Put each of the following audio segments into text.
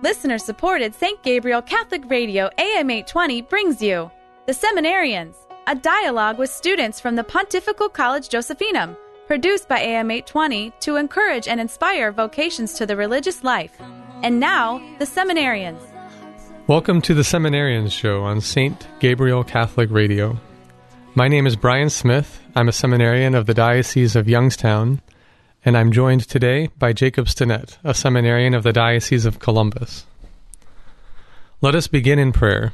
Listener supported St. Gabriel Catholic Radio AM 820 brings you The Seminarians, a dialogue with students from the Pontifical College Josephinum, produced by AM 820 to encourage and inspire vocations to the religious life. And now, The Seminarians. Welcome to the Seminarians Show on St. Gabriel Catholic Radio. My name is Brian Smith. I'm a seminarian of the Diocese of Youngstown, and I'm joined today by Jacob Stinnett, a seminarian of the Diocese of Columbus. Let us begin in prayer.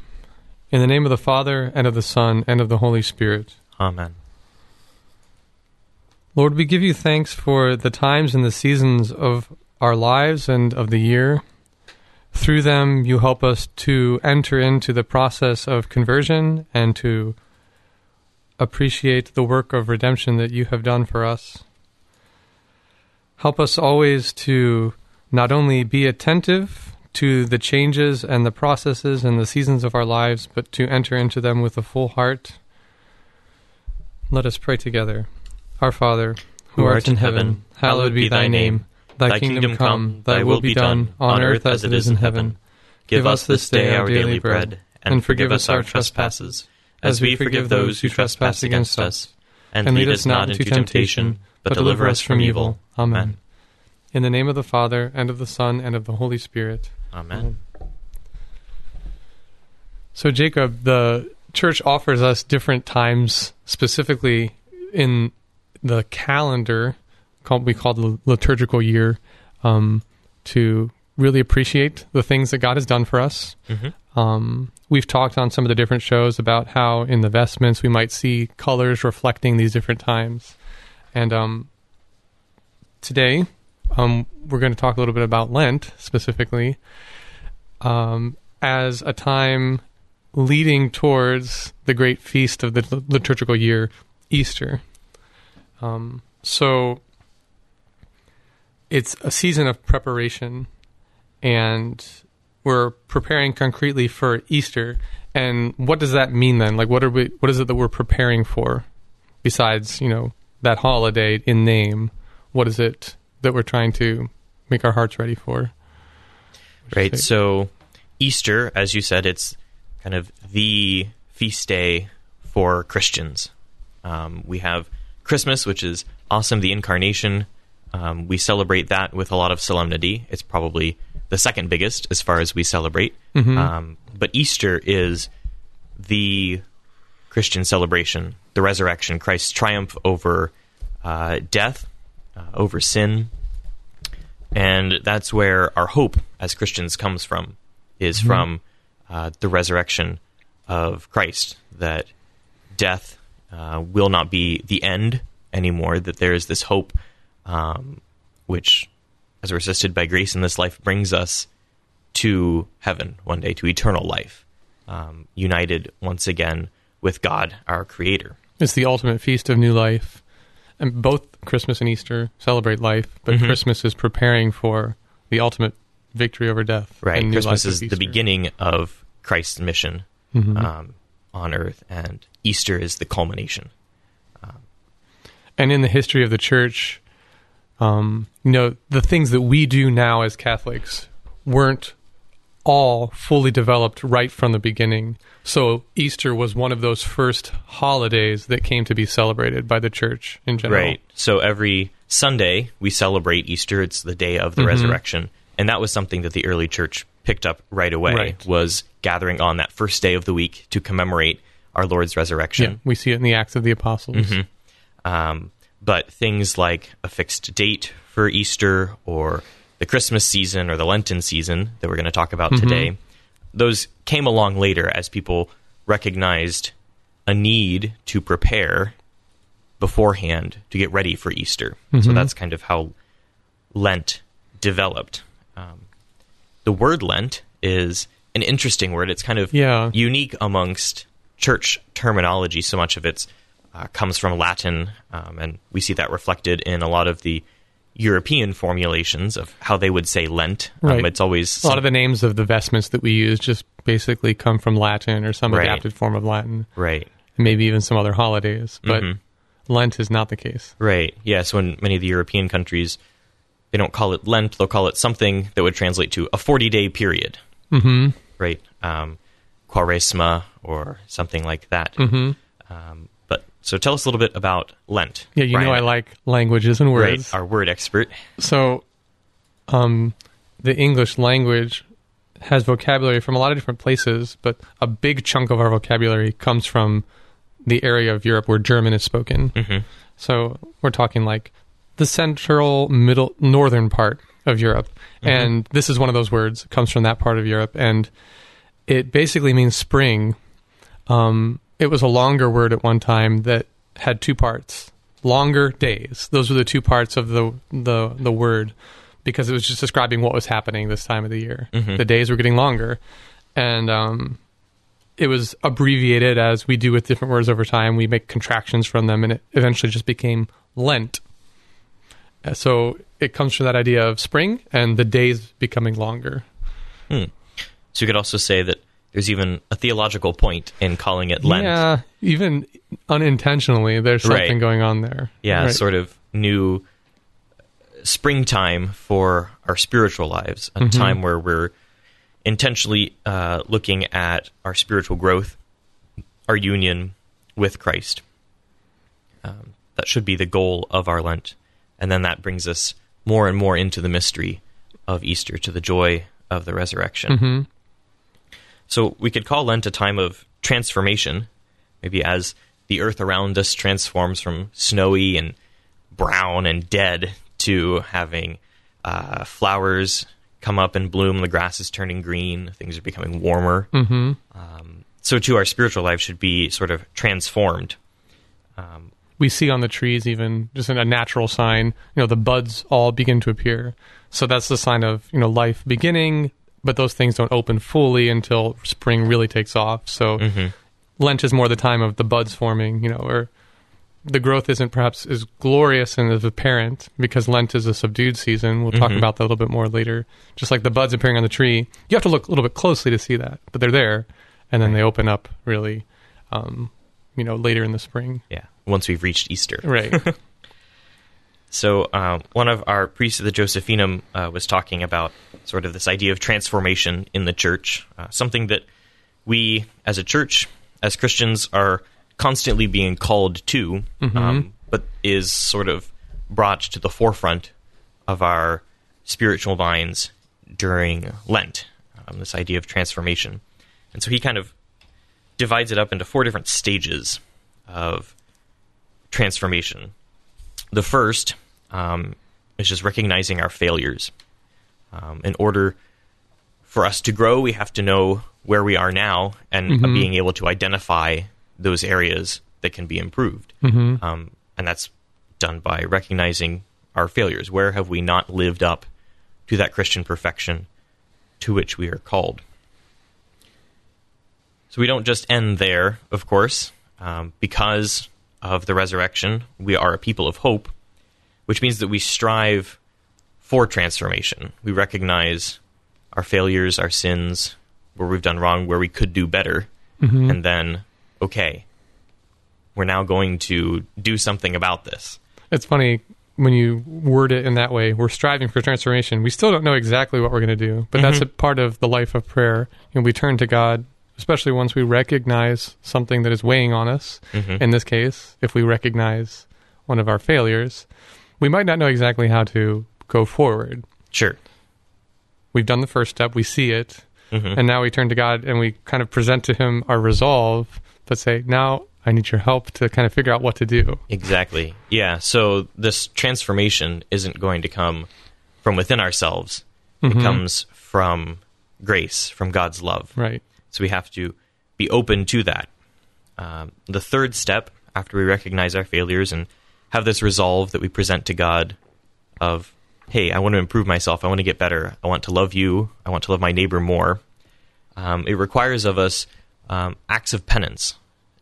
In the name of the Father, and of the Son, and of the Holy Spirit. Amen. Lord, we give you thanks for the times and the seasons of our lives and of the year. Through them, you help us to enter into the process of conversion and to appreciate the work of redemption that you have done for us. Help us always to not only be attentive to the changes and the processes and the seasons of our lives, but to enter into them with a full heart. Let us pray together. Our Father, who art in heaven, hallowed be thy name. Thy kingdom come, thy will be done, on earth as it is in heaven. Give us this day our daily bread, and forgive us our trespasses, as we forgive those who trespass against us. And lead us not into temptation, but deliver us from evil. Amen. In the name of the Father, and of the Son, and of the Holy Spirit. Amen. So, Jacob, the church offers us different times, specifically in the calendar, called, we call the liturgical year, um, to really appreciate the things that God has done for us. Mm-hmm. Um, we've talked on some of the different shows about how in the vestments we might see colors reflecting these different times. And um, today, um, we're going to talk a little bit about Lent specifically um, as a time leading towards the great feast of the liturgical year, Easter. Um, so it's a season of preparation, and we're preparing concretely for Easter. And what does that mean then? Like, what are we? What is it that we're preparing for? Besides, you know, that holiday in name, what is it that we're trying to make our hearts ready for? Right. So, Easter, as you said, it's kind of the feast day for Christians. Um, we have Christmas, which is awesome, the incarnation. Um, we celebrate that with a lot of solemnity. It's probably the second biggest as far as we celebrate. Mhm. Um, but Easter is the Christian celebration, the resurrection, Christ's triumph over uh, death, uh, over sin. And that's where our hope as Christians comes from, is Mhm. from uh, the resurrection of Christ, that death uh, will not be the end anymore, that there is this hope um, which, as we're assisted by grace in this life, brings us to heaven one day, to eternal life, um, united once again with God, our Creator. It's the ultimate feast of new life. And both Christmas and Easter celebrate life, but Mhm. Christmas is preparing for the ultimate victory over death. Right. Christmas is the beginning of Christ's mission Mhm. um, on earth, and Easter is the culmination. and in the history of the church, um, you know, the things that we do now as Catholics weren't all fully developed right from the beginning. So Easter was one of those first holidays that came to be celebrated by the church in general. Right. So every Sunday we celebrate Easter. It's the day of the Mhm. resurrection, and that was something that the early church picked up right away. Right. Was gathering on that first day of the week to commemorate our Lord's resurrection. Yeah, we see it in the Acts of the Apostles. Mhm. Um, but things like a fixed date for Easter or the Christmas season or the Lenten season that we're going to talk about Mhm. today, those came along later as people recognized a need to prepare beforehand to get ready for Easter. So Mhm. that's kind of how Lent developed. Um, the word Lent is an interesting word. It's kind of Yeah. unique amongst church terminology. So much of it uh, comes from Latin, um, and we see that reflected in a lot of the European formulations of how they would say Lent. Um, it's always A lot of the names of the vestments that we use just basically come from Latin or some Right. adapted form of Latin, right, and maybe even some other holidays. But Mhm. Lent is not the case. right. Yes, in many of the European countries they don't call it Lent; they'll call it something that would translate to a forty-day period, Mm-hmm. right? Um, Quaresma or something like that. Mm-hmm. Um, so, tell us a little bit about Lent. Yeah, you Brian, know I like languages and right, words. our word expert. So, um, the English language has vocabulary from a lot of different places, but a big chunk of our vocabulary comes from the area of Europe where German is spoken. hmm So we're talking like the central, middle, northern part of Europe, and this is one of those words. Comes from that part of Europe, and it basically means spring. Um, it was a longer word at one time that had two parts. Longer days. Those were the two parts of the the the word because it was just describing what was happening this time of the year. Mhm. The days were getting longer, and um, it was abbreviated as we do with different words over time. We make contractions from them, and it eventually just became Lent. Uh, So it comes from that idea of spring and the days becoming longer. Hmm. So you could also say that there's even a theological point in calling it Lent. Yeah, even unintentionally, there's something Right. going on there. yeah, Right. sort of new springtime for our spiritual lives, a time where we're intentionally uh, looking at our spiritual growth, our union with Christ. Um, that should be the goal of our Lent. And then that brings us more and more into the mystery of Easter, to the joy of the resurrection. Mhm. So we could call Lent a time of transformation, maybe as the earth around us transforms from snowy and brown and dead to having uh, flowers come up and bloom, the grass is turning green, things are becoming warmer. Mhm. Um, so too, our spiritual life should be sort of transformed. Um, we see on the trees even just in a natural sign you know the buds all begin to appear so that's the sign of you know life beginning but those things don't open fully until spring really takes off so mhm. lent is more the time of the buds forming you know or the growth isn't perhaps as glorious and as apparent because lent is a subdued season we'll talk Mhm. about that a little bit more later just like the buds appearing on the tree you have to look a little bit closely to see that but they're there and then they open up really um, you know later in the spring Yeah, once we've reached Easter. right So, um, one of our priests of the Josephinum uh, was talking about sort of this idea of transformation in the church, uh, something that we, as a church, as Christians, are constantly being called to, um, but is sort of brought to the forefront of our spiritual minds during Lent. Um, this idea of transformation, and so he kind of divides it up into four different stages of transformation. The first um, is just recognizing our failures. Um, in order for us to grow, we have to know where we are now and uh, being able to identify those areas that can be improved. Um, and that's done by recognizing our failures. Where have we not lived up to that Christian perfection to which we are called? So we don't just end there, of course. Um, because of the resurrection, we are a people of hope, which means that we strive for transformation. We recognize our failures, our sins, where we've done wrong, where we could do better, mm-hmm. and then, okay, we're now going to do something about this. It's funny when you word it in that way. We're striving for transformation. We still don't know exactly what we're going to do, but that's mm-hmm. a part of the life of prayer. You know, we turn to God, especially once we recognize something that is weighing on us. Mm-hmm. In this case, if we recognize one of our failures, we might not know exactly how to go forward. Sure. We've done the first step, we see it, and now we turn to God and we kind of present to Him our resolve, but say, now I need your help to kind of figure out what to do. Exactly. Yeah. So this transformation isn't going to come from within ourselves. It comes from grace, from God's love. Right. So we have to be open to that. Um, the third step, after we recognize our failures and have this resolve that we present to God of, hey, I want to improve myself. I want to get better. I want to love you. I want to love my neighbor more. Um, it requires of us um, acts of penance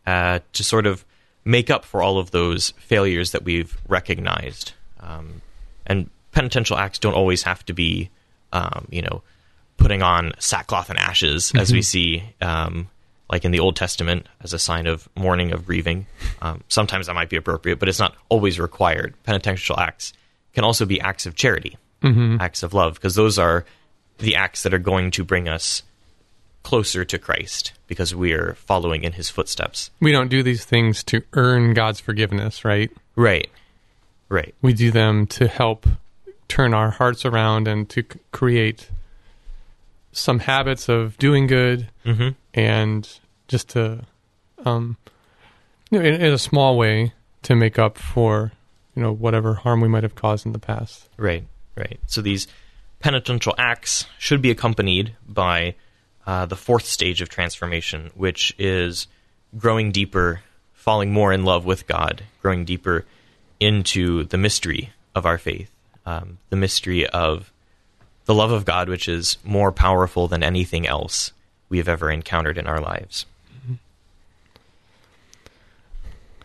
uh, to sort of make up for all of those failures that we've recognized. Um, and penitential acts don't always have to be, um, you know, putting on sackcloth and ashes, as we see, um, like in the Old Testament, as a sign of mourning, of grieving. Um, sometimes that might be appropriate, but it's not always required. Penitential acts can also be acts of charity. acts of love because those are the acts that are going to bring us closer to Christ because we are following in his footsteps. We don't do these things to earn God's forgiveness, right? Right. Right. We do them to help turn our hearts around and to create some habits of doing good hmm and just to, um, you know, in, in a small way to make up for, you know, whatever harm we might have caused in the past. Right. Right. So these penitential acts should be accompanied by uh, the fourth stage of transformation, which is growing deeper, falling more in love with God, growing deeper into the mystery of our faith, um, the mystery of the love of God, which is more powerful than anything else we have ever encountered in our lives.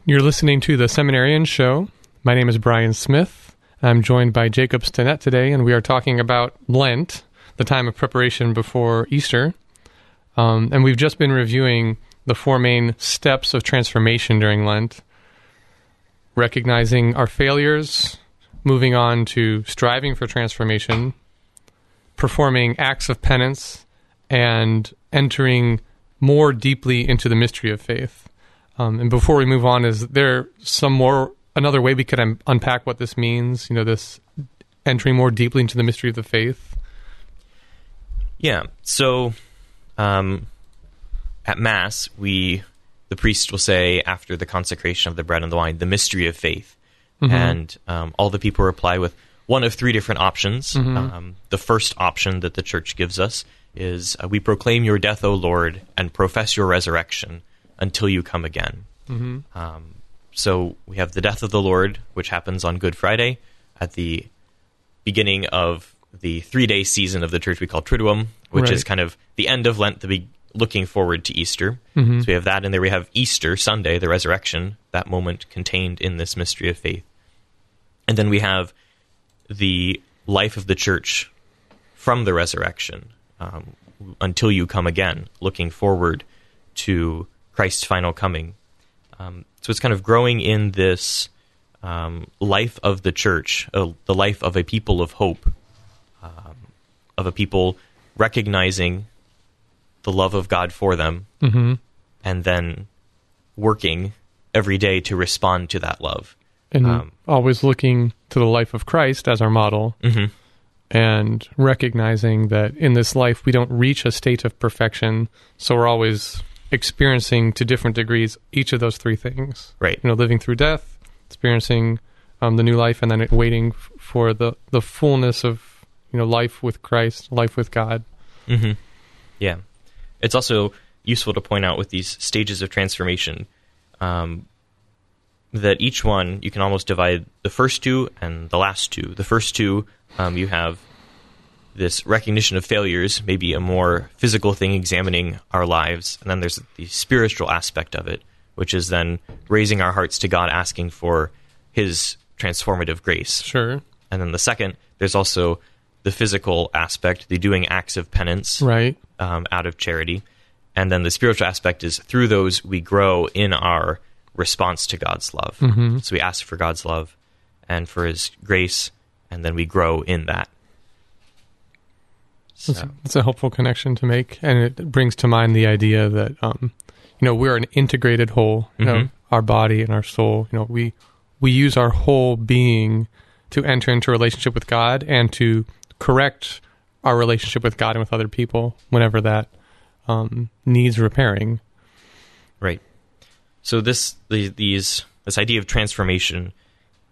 You're listening to the Seminarian Show. My name is Brian Smith. I'm joined by Jacob Stinnett today, and we are talking about Lent, the time of preparation before Easter. Um, and we've just been reviewing the four main steps of transformation during Lent recognizing our failures, moving on to striving for transformation, performing acts of penance, and entering more deeply into the mystery of faith. Um, and before we move on, is there some more another way we could un- unpack what this means? You know, this entering more deeply into the mystery of the faith. Yeah. So, um, at Mass, we the priest will say after the consecration of the bread and the wine, the mystery of faith, and um, all the people reply with one of three different options. Um, the first option that the Church gives us is, uh, "We proclaim your death, O Lord, and profess your resurrection until you come again." Um, so we have the death of the Lord, which happens on Good Friday at the beginning of the three day season of the church we call Triduum, which Right. is kind of the end of Lent, the be- looking forward to Easter. So we have that, and there we have Easter Sunday, the resurrection, that moment contained in this mystery of faith. And then we have the life of the church from the resurrection um, until you come again, looking forward to Christ's final coming. Um, so it's kind of growing in this um, life of the church, uh, the life of a people of hope, um, of a people recognizing the love of God for them, Mm-hmm. and then working every day to respond to that love. And Um, always looking to the life of Christ as our model. Mhm. and recognizing that in this life we don't reach a state of perfection, so we're always experiencing to different degrees each of those three things. Right. You know, living through death, experiencing um, the new life, and then waiting f- for the the fullness of you know life with Christ, life with God. hmm Yeah. It's also useful to point out with these stages of transformation um, that each one you can almost divide the first two and the last two. The first two, um, you have this recognition of failures, maybe a more physical thing examining our lives, and then there's the spiritual aspect of it, which is then raising our hearts to God, asking for His transformative grace. Sure. And then the second, there's also the physical aspect, the doing acts of penance Right. um, out of charity. And then the spiritual aspect is through those we grow in our response to God's love. So we ask for God's love and for His grace, and then we grow in that. So, that's a helpful connection to make, and it brings to mind the idea that um, you know we're an integrated whole. You know, Mhm. our body and our soul. You know, we we use our whole being to enter into a relationship with God and to correct our relationship with God and with other people whenever that um, needs repairing. right. So this the, these this idea of transformation,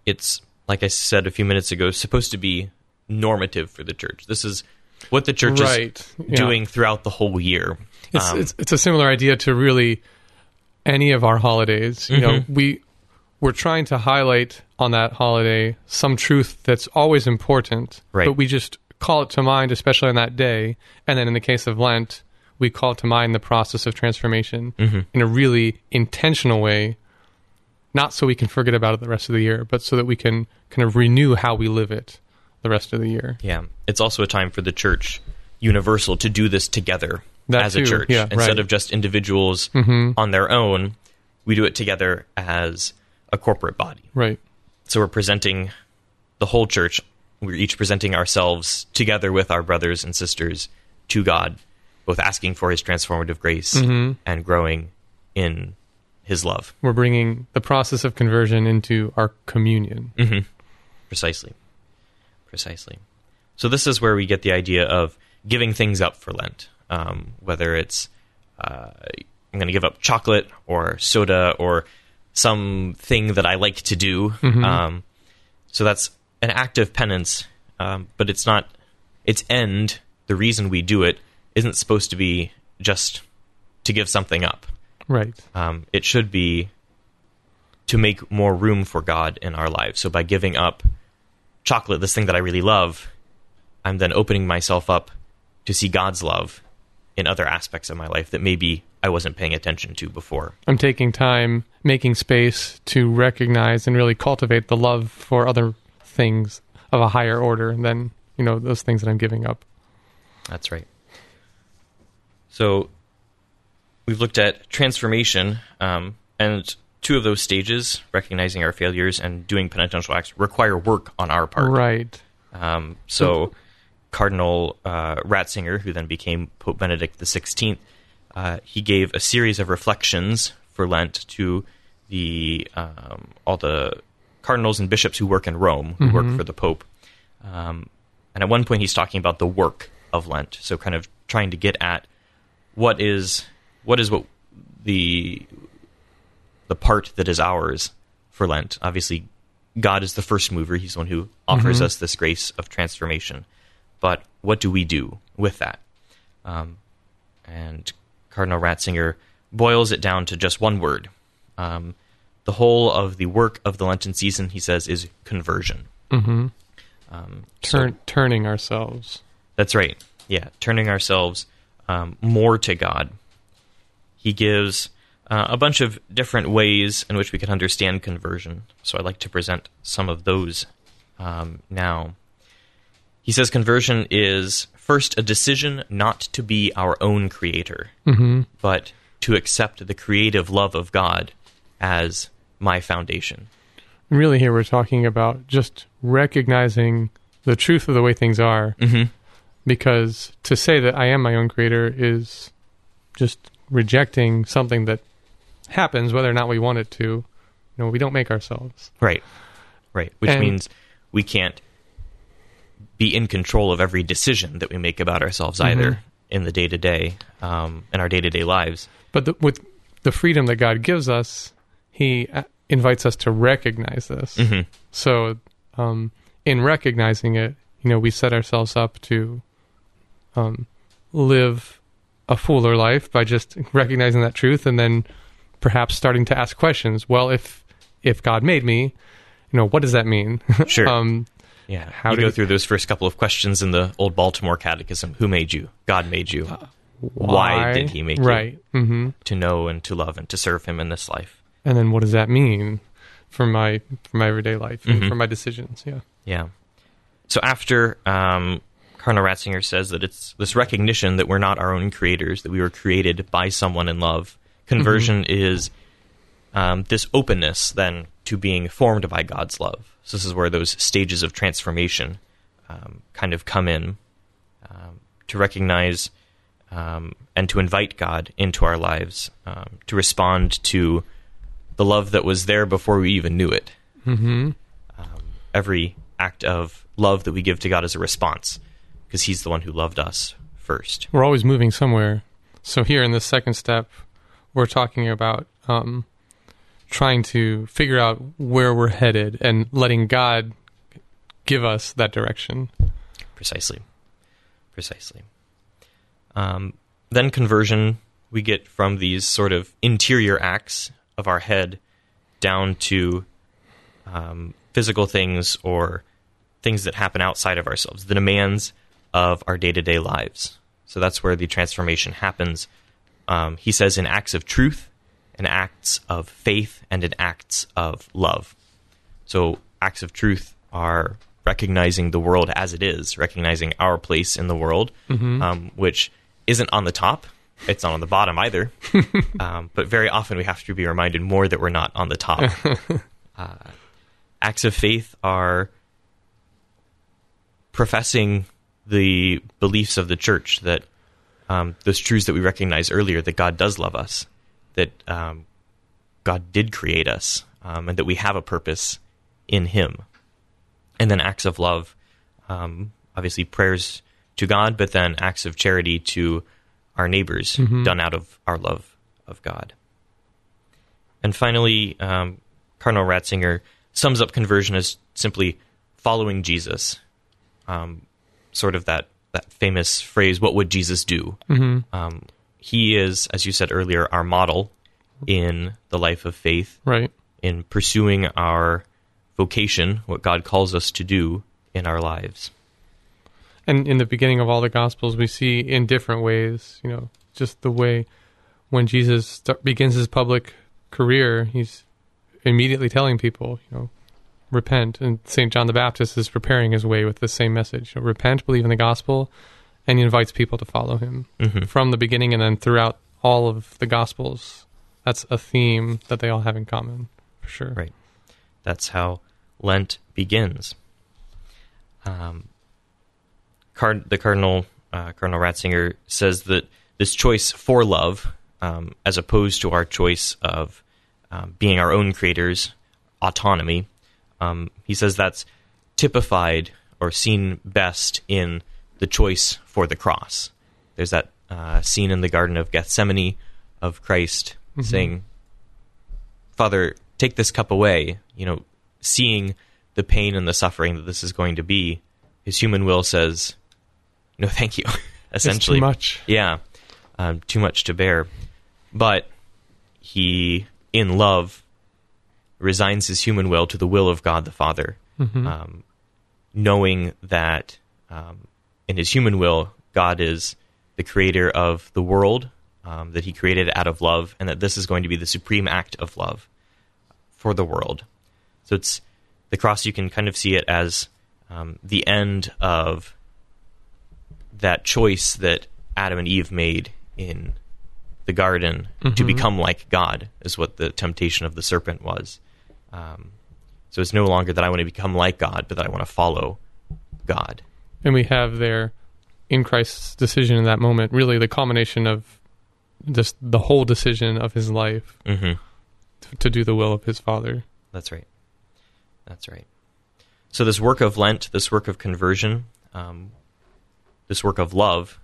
it's like I said a few minutes ago, supposed to be normative for the church. This is what the church right. is Yeah. doing throughout the whole year. It's, Um, it's it's a similar idea to really any of our holidays. You know, Mhm. we we're trying to highlight on that holiday some truth that's always important, Right. but we just call it to mind, especially on that day. And then in the case of Lent, we call to mind the process of transformation Mhm. in a really intentional way, not so we can forget about it the rest of the year, but so that we can kind of renew how we live it the rest of the year. Yeah, it's also a time for the church universal to do this together That as a church yeah, instead right. of just individuals hmm on their own. We do it together as a corporate body. Right. So we're presenting the whole church we're each presenting ourselves together with our brothers and sisters to God, both asking for His transformative grace and growing in His love. We're bringing the process of conversion into our communion. Precisely. Precisely. So this is where we get the idea of giving things up for Lent, um, whether it's uh, I'm going to give up chocolate or soda or something that I like to do. Um, so that's an act of penance, um, but it's not its end. The reason we do it isn't supposed to be just to give something up. Right. Um, it should be to make more room for God in our lives. So by giving up chocolate, this thing that I really love, I'm then opening myself up to see God's love in other aspects of my life that maybe I wasn't paying attention to before. I'm taking time, making space to recognize and really cultivate the love for other things of a higher order than, you know, those things that I'm giving up. That's right. So we've looked at transformation, um, and two of those stages, recognizing our failures and doing penitential acts, require work on our part. Right. Um, so, Cardinal uh, Ratzinger, who then became Pope Benedict XVI, uh, he gave a series of reflections for Lent to the um, all the cardinals and bishops who work in Rome, who work for the Pope. Um, and at one point, he's talking about the work of Lent, so kind of trying to get at what is what is what the the part that is ours for Lent. Obviously, God is the first mover; He's the one who offers us this grace of transformation. But what do we do with that? Um, and Cardinal Ratzinger boils it down to just one word. Um, the whole of the work of the Lenten season, he says, is conversion. Mm-hmm. Um, so- turning ourselves. that's right. Yeah, turning ourselves um, more to God. He gives uh, a bunch of different ways in which we can understand conversion. So I'd like to present some of those um, now. He says conversion is first a decision not to be our own creator, but to accept the creative love of God as my foundation. Really, here we're talking about just recognizing the truth of the way things are. Mhm. Because to say that I am my own creator is just rejecting something that happens, whether or not we want it to. You know, we don't make ourselves. Right. Right. Which And- means we can't be in control of every decision that we make about ourselves either in the day to day, um, in our day to day lives. But the, with the freedom that God gives us, He uh, invites us to recognize this. Mhm. So, um, in recognizing it, you know, we set ourselves up to um, live a fuller life by just recognizing that truth, and then perhaps starting to ask questions. Well, if if God made me, you know, what does that mean? Sure. um, Yeah. How you did go through those first couple of questions in the old Baltimore Catechism. Who made you? God made you. Why did he make you? right? hmm To know and to love and to serve him in this life. And then what does that mean for my for my everyday life and Mhm. for my decisions? Yeah. Yeah. So after um, Cardinal Ratzinger says that it's this recognition that we're not our own creators, that we were created by someone in love. Conversion is um, this openness then to being formed by God's love. So this is where those stages of transformation um, kind of come in um, to recognize um, and to invite God into our lives, um, to respond to the love that was there before we even knew it Mm-hmm. every act of love that we give to God is a response because He's the one who loved us first. We're always moving somewhere. So here in this second step, we're talking about um, trying to figure out where we're headed and letting God give us that direction. Precisely. Precisely. Um, then conversion, we get from these sort of interior acts of our head down to um, physical things or things that happen outside of ourselves, the demands of our day to day lives. So that's where the transformation happens. Um, he says in acts of truth, in acts of faith, and in acts of love. So acts of truth are recognizing the world as it is, recognizing our place in the world, um, which isn't on the top. It's not on the bottom either. um, but very often we have to be reminded more that we're not on the top. uh, acts of faith are professing the beliefs of the church that um, those truths that we recognized earlier that God does love us, that um, God did create us, um, and that we have a purpose in Him. And then acts of love, um, obviously prayers to God, but then acts of charity to our neighbors done out of our love of God. And finally, um, Cardinal Ratzinger sums up conversion as simply following Jesus. Um, sort of that, that famous phrase, what would Jesus do? Mm-hmm. Um, he is, as you said earlier, our model in the life of faith, Right. in pursuing our vocation, what God calls us to do in our lives. And in the beginning of all the Gospels, we see in different ways, you know, just the way when Jesus begins his public career, he's immediately telling people, you know, repent. And St. John the Baptist is preparing his way with the same message repent, believe in the gospel, and he invites people to follow him Mhm. from the beginning and then throughout all of the Gospels. That's a theme that they all have in common, for sure. Right. That's how Lent begins. Um, Card- the Cardinal, uh, Cardinal Ratzinger, says that this choice for love, um, as opposed to our choice of um, being our own creators, autonomy, um, he says that's typified or seen best in the choice for the cross. There's that uh, scene in the Garden of Gethsemane of Christ saying, Father, take this cup away. You know, seeing the pain and the suffering that this is going to be, his human will says, no, thank you. Essentially, It's too much. yeah, um, too much to bear. But he, in love, resigns his human will to the will of God the Father, um, knowing that um, in his human will, God is the creator of the world um, that he created out of love, and that this is going to be the supreme act of love for the world. So it's the cross. You can kind of see it as um, the end of that choice that Adam and Eve made in the garden to become like God, is what the temptation of the serpent was. Um, so it's no longer that I want to become like God, but that I want to follow God. And we have there in Christ's decision in that moment, really the culmination of just the whole decision of his life hmm to, to do the will of his Father. That's right. That's right. So this work of Lent, this work of conversion, um, this work of love,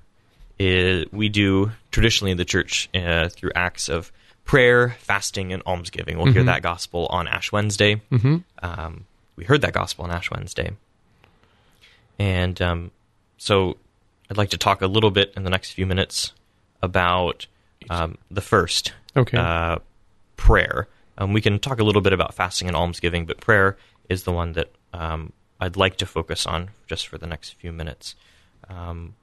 is, we do traditionally in the church uh, through acts of prayer, fasting, and almsgiving. We'll hear that gospel on Ash Wednesday. Mm-hmm. Um, we heard that gospel on Ash Wednesday. And um, so I'd like to talk a little bit in the next few minutes about um, the first Okay. uh, prayer. Um, we can talk a little bit about fasting and almsgiving, but prayer is the one that um, I'd like to focus on just for the next few minutes. Um,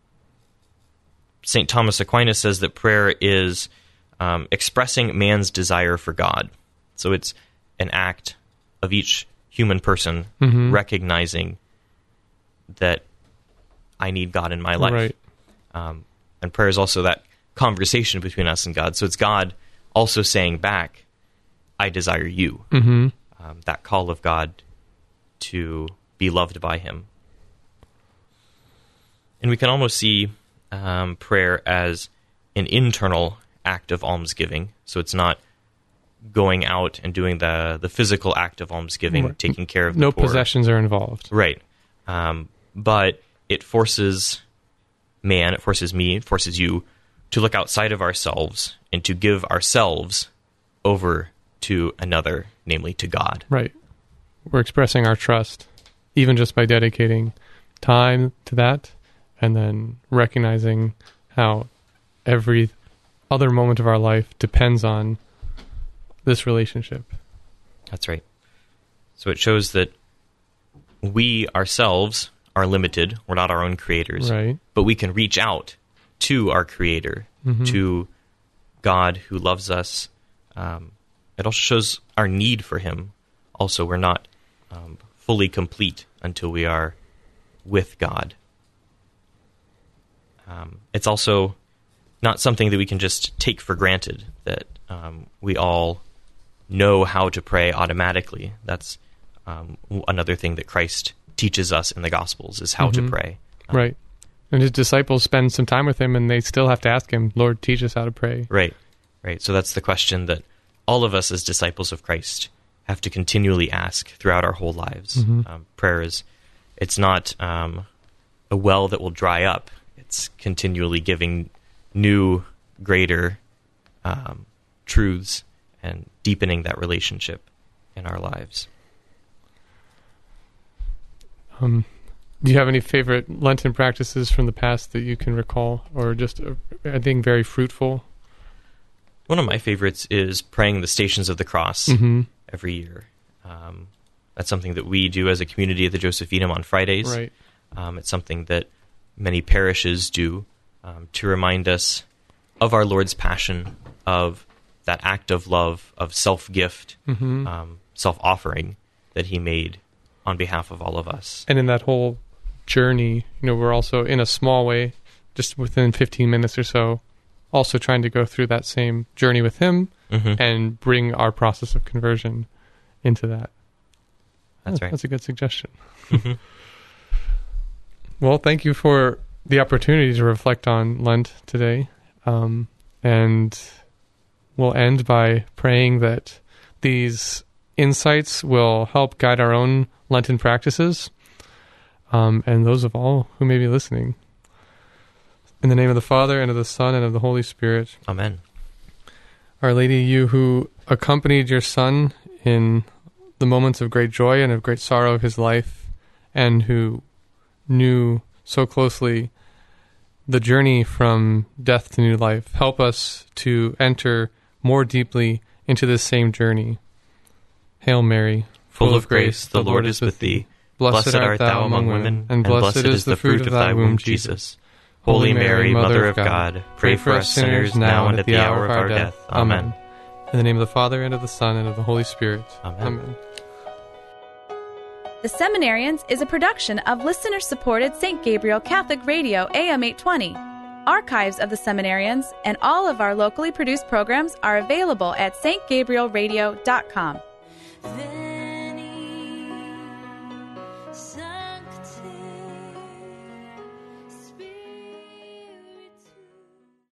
St. Thomas Aquinas says that prayer is um, expressing man's desire for God. So it's an act of each human person Mhm. recognizing that I need God in my life. Right. Um, and prayer is also that conversation between us and God. So it's God also saying back, I desire you. Mm-hmm. Um, that call of God to be loved by Him. And we can almost see um, prayer as an internal act of almsgiving. So it's not going out and doing the, the physical act of almsgiving, Right. taking care of the No poor. possessions are involved. Right. Um, but it forces man, it forces me, it forces you to look outside of ourselves and to give ourselves over to another, namely to God. Right. We're expressing our trust, even just by dedicating time to that, and then recognizing how every other moment of our life depends on this relationship. That's right. So it shows that we ourselves are limited. We're not our own creators. Right. But we can reach out to our Creator, to God who loves us. Um, it also shows our need for Him. Also, we're not um, fully complete until we are with God. Um, it's also not something that we can just take for granted that um, we all know how to pray automatically. That's um, another thing that Christ teaches us in the Gospels is how Mhm. to pray. Um, Right. And his disciples spend some time with him and they still have to ask him, Lord, teach us how to pray. Right, right. So that's the question that all of us as disciples of Christ have to continually ask throughout our whole lives. Mhm. Um, prayer is, it's not um, a well that will dry up. It's continually giving new, greater um, truths and deepening that relationship in our lives. Um, do you have any favorite Lenten practices from the past that you can recall or just, uh, I think, very fruitful? One of my favorites is praying the Stations of the Cross Mm-hmm. every year. Um, that's something that we do as a community at the Josephinum on Fridays. Right. Um, it's something that many parishes do um, to remind us of our Lord's passion, of that act of love, of self gift, Mm-hmm. um, self offering that He made on behalf of all of us. and in that whole journey, you know, we're also in a small way, just within 15 minutes or so, also trying to go through that same journey with him hmm and bring our process of conversion into that. That's Oh, right. That's a good suggestion. Mhm. Well, thank you for the opportunity to reflect on Lent today. Um, and we'll end by praying that these insights will help guide our own Lenten practices um, and those of all who may be listening. In the name of the Father, and of the Son, and of the Holy Spirit. Amen. Our Lady, you who accompanied your Son in the moments of great joy and of great sorrow of his life, and who knew so closely the journey from death to new life, help us to enter more deeply into this same journey. Hail Mary, Full of grace, the Lord is with thee. Blessed art thou among women, and blessed is the fruit of thy womb, Jesus. Holy Mary, Mother of God, pray for us sinners now and at the hour of our death. Amen. In the name of the Father, and of the Son, and of the Holy Spirit. Amen. Amen. The Seminarians is a production of listener supported St. Gabriel Catholic Radio AM 820. Archives of the Seminarians and all of our locally produced programs are available at stgabrielradio.com.